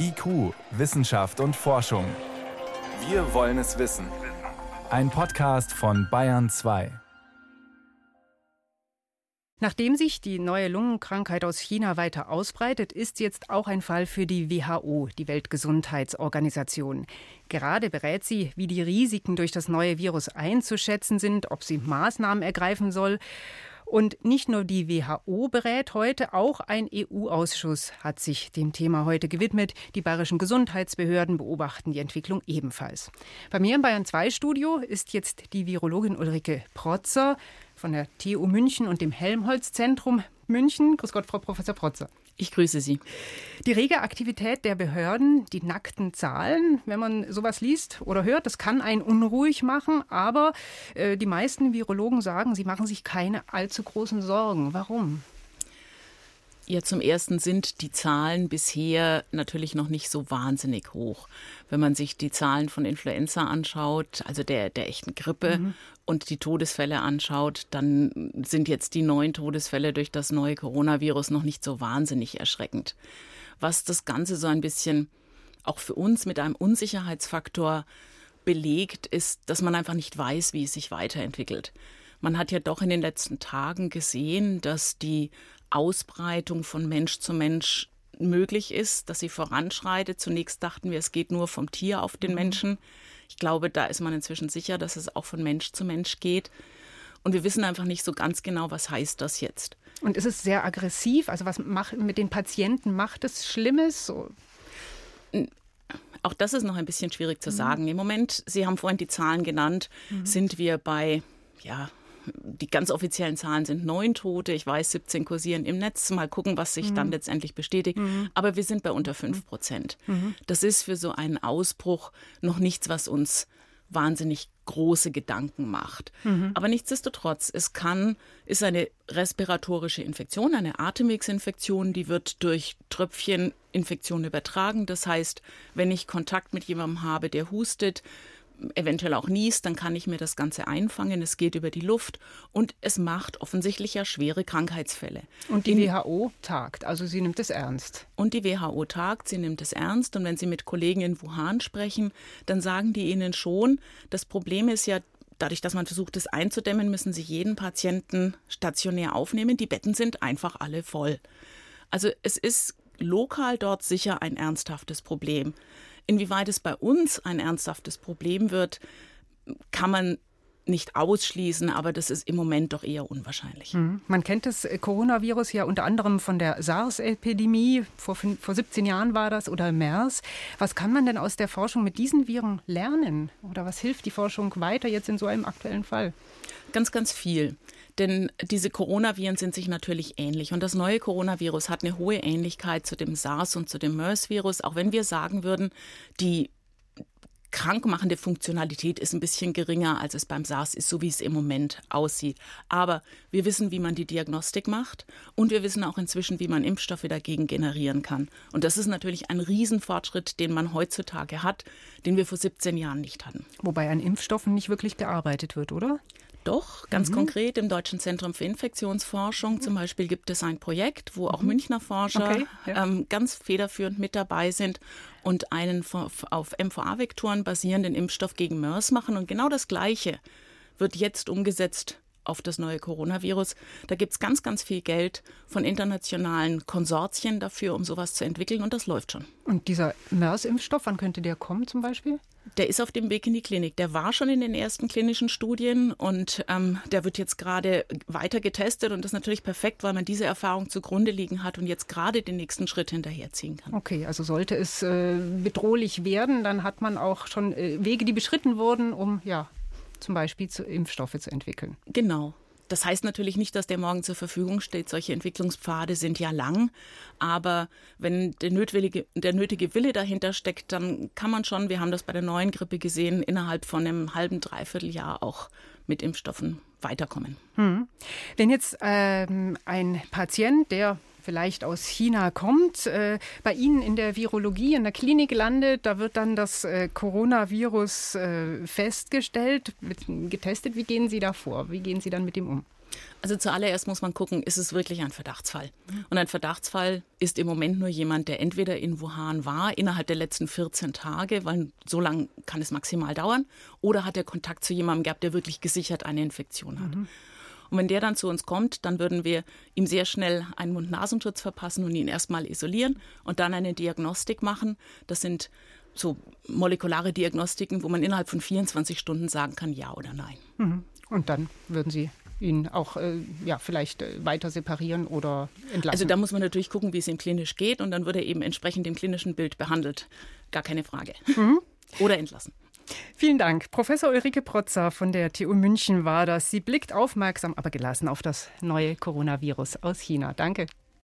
IQ, Wissenschaft und Forschung. Wir wollen es wissen. Ein Podcast von Bayern 2. Nachdem sich die neue Lungenkrankheit aus China weiter ausbreitet, ist jetzt auch ein Fall für die WHO, die Weltgesundheitsorganisation. Gerade berät sie, wie die Risiken durch das neue Virus einzuschätzen sind, ob sie Maßnahmen ergreifen soll. Und nicht nur die WHO berät heute, auch ein EU-Ausschuss hat sich dem Thema heute gewidmet. Die bayerischen Gesundheitsbehörden beobachten die Entwicklung ebenfalls. Bei mir im Bayern 2 Studio ist jetzt die Virologin Ulrike Protzer von der TU München und dem Helmholtz-Zentrum München. Grüß Gott, Frau Professor Protzer. Ich grüße Sie. Die rege Aktivität der Behörden, die nackten Zahlen, wenn man sowas liest oder hört, das kann einen unruhig machen, aber äh, die meisten Virologen sagen, sie machen sich keine allzu großen Sorgen. Warum? Ja, zum ersten sind die Zahlen bisher natürlich noch nicht so wahnsinnig hoch. Wenn man sich die Zahlen von Influenza anschaut, also der, der echten Grippe, mhm. und die Todesfälle anschaut, dann sind jetzt die neuen Todesfälle durch das neue Coronavirus noch nicht so wahnsinnig erschreckend. Was das Ganze so ein bisschen auch für uns mit einem Unsicherheitsfaktor belegt, ist, dass man einfach nicht weiß, wie es sich weiterentwickelt. Man hat ja doch in den letzten Tagen gesehen, dass die Ausbreitung von Mensch zu Mensch möglich ist, dass sie voranschreitet. Zunächst dachten wir, es geht nur vom Tier auf den mhm. Menschen. Ich glaube, da ist man inzwischen sicher, dass es auch von Mensch zu Mensch geht. Und wir wissen einfach nicht so ganz genau, was heißt das jetzt. Und ist es sehr aggressiv? Also was macht mit den Patienten macht es Schlimmes? Auch das ist noch ein bisschen schwierig zu mhm. sagen. Im Moment, Sie haben vorhin die Zahlen genannt, mhm. sind wir bei ja, die ganz offiziellen Zahlen sind neun Tote. Ich weiß, 17 kursieren im Netz. Mal gucken, was sich mhm. dann letztendlich bestätigt. Mhm. Aber wir sind bei unter fünf Prozent. Mhm. Das ist für so einen Ausbruch noch nichts, was uns wahnsinnig große Gedanken macht. Mhm. Aber nichtsdestotrotz, es kann, ist eine respiratorische Infektion, eine Atemwegsinfektion, die wird durch Tröpfcheninfektion übertragen. Das heißt, wenn ich Kontakt mit jemandem habe, der hustet, eventuell auch niest, dann kann ich mir das Ganze einfangen. Es geht über die Luft und es macht offensichtlich ja schwere Krankheitsfälle. Und die In, WHO tagt, also sie nimmt es ernst. Und die WHO tagt, sie nimmt es ernst. Und wenn Sie mit Kollegen in Wuhan sprechen, dann sagen die Ihnen schon, das Problem ist ja, Dadurch, dass man versucht, es einzudämmen, müssen sie jeden Patienten stationär aufnehmen. Die Betten sind einfach alle voll. Also es ist lokal dort sicher ein ernsthaftes Problem. Inwieweit es bei uns ein ernsthaftes Problem wird, kann man nicht ausschließen, aber das ist im Moment doch eher unwahrscheinlich. Mhm. Man kennt das äh, Coronavirus ja unter anderem von der SARS-Epidemie, vor, vor 17 Jahren war das, oder MERS. Was kann man denn aus der Forschung mit diesen Viren lernen? Oder was hilft die Forschung weiter jetzt in so einem aktuellen Fall? Ganz, ganz viel. Denn diese Coronaviren sind sich natürlich ähnlich. Und das neue Coronavirus hat eine hohe Ähnlichkeit zu dem SARS und zu dem MERS-Virus. Auch wenn wir sagen würden, die krankmachende Funktionalität ist ein bisschen geringer, als es beim SARS ist, so wie es im Moment aussieht. Aber wir wissen, wie man die Diagnostik macht und wir wissen auch inzwischen, wie man Impfstoffe dagegen generieren kann. Und das ist natürlich ein Riesenfortschritt, den man heutzutage hat, den wir vor 17 Jahren nicht hatten. Wobei an Impfstoffen nicht wirklich gearbeitet wird, oder? Doch, ganz mhm. konkret im Deutschen Zentrum für Infektionsforschung zum Beispiel gibt es ein Projekt, wo auch mhm. Münchner Forscher okay, ja. ähm, ganz federführend mit dabei sind und einen auf MVA-Vektoren basierenden Impfstoff gegen MERS machen. Und genau das Gleiche wird jetzt umgesetzt auf das neue Coronavirus. Da gibt es ganz, ganz viel Geld von internationalen Konsortien dafür, um sowas zu entwickeln und das läuft schon. Und dieser MERS-Impfstoff, wann könnte der kommen zum Beispiel? Der ist auf dem Weg in die Klinik. Der war schon in den ersten klinischen Studien und ähm, der wird jetzt gerade weiter getestet und das ist natürlich perfekt, weil man diese Erfahrung zugrunde liegen hat und jetzt gerade den nächsten Schritt hinterherziehen kann. Okay, also sollte es äh, bedrohlich werden, dann hat man auch schon äh, Wege, die beschritten wurden, um ja zum Beispiel zu Impfstoffe zu entwickeln. Genau. Das heißt natürlich nicht, dass der morgen zur Verfügung steht. Solche Entwicklungspfade sind ja lang. Aber wenn der nötige, der nötige Wille dahinter steckt, dann kann man schon, wir haben das bei der neuen Grippe gesehen, innerhalb von einem halben, dreiviertel Jahr auch mit Impfstoffen weiterkommen. Hm. Wenn jetzt ähm, ein Patient, der vielleicht aus China kommt, äh, bei Ihnen in der Virologie, in der Klinik landet. Da wird dann das äh, Coronavirus äh, festgestellt, mit, getestet. Wie gehen Sie da vor? Wie gehen Sie dann mit dem um? Also zuallererst muss man gucken, ist es wirklich ein Verdachtsfall? Und ein Verdachtsfall ist im Moment nur jemand, der entweder in Wuhan war innerhalb der letzten 14 Tage, weil so lange kann es maximal dauern, oder hat er Kontakt zu jemandem gehabt, der wirklich gesichert eine Infektion hat. Mhm. Und wenn der dann zu uns kommt, dann würden wir ihm sehr schnell einen Mund-Nasenschutz verpassen und ihn erstmal isolieren und dann eine Diagnostik machen. Das sind so molekulare Diagnostiken, wo man innerhalb von 24 Stunden sagen kann, ja oder nein. Mhm. Und dann würden Sie ihn auch äh, ja, vielleicht äh, weiter separieren oder entlassen? Also da muss man natürlich gucken, wie es ihm klinisch geht und dann wird er eben entsprechend dem klinischen Bild behandelt. Gar keine Frage. Mhm. Oder entlassen. Vielen Dank. Professor Ulrike Protzer von der TU München war das. Sie blickt aufmerksam, aber gelassen auf das neue Coronavirus aus China. Danke.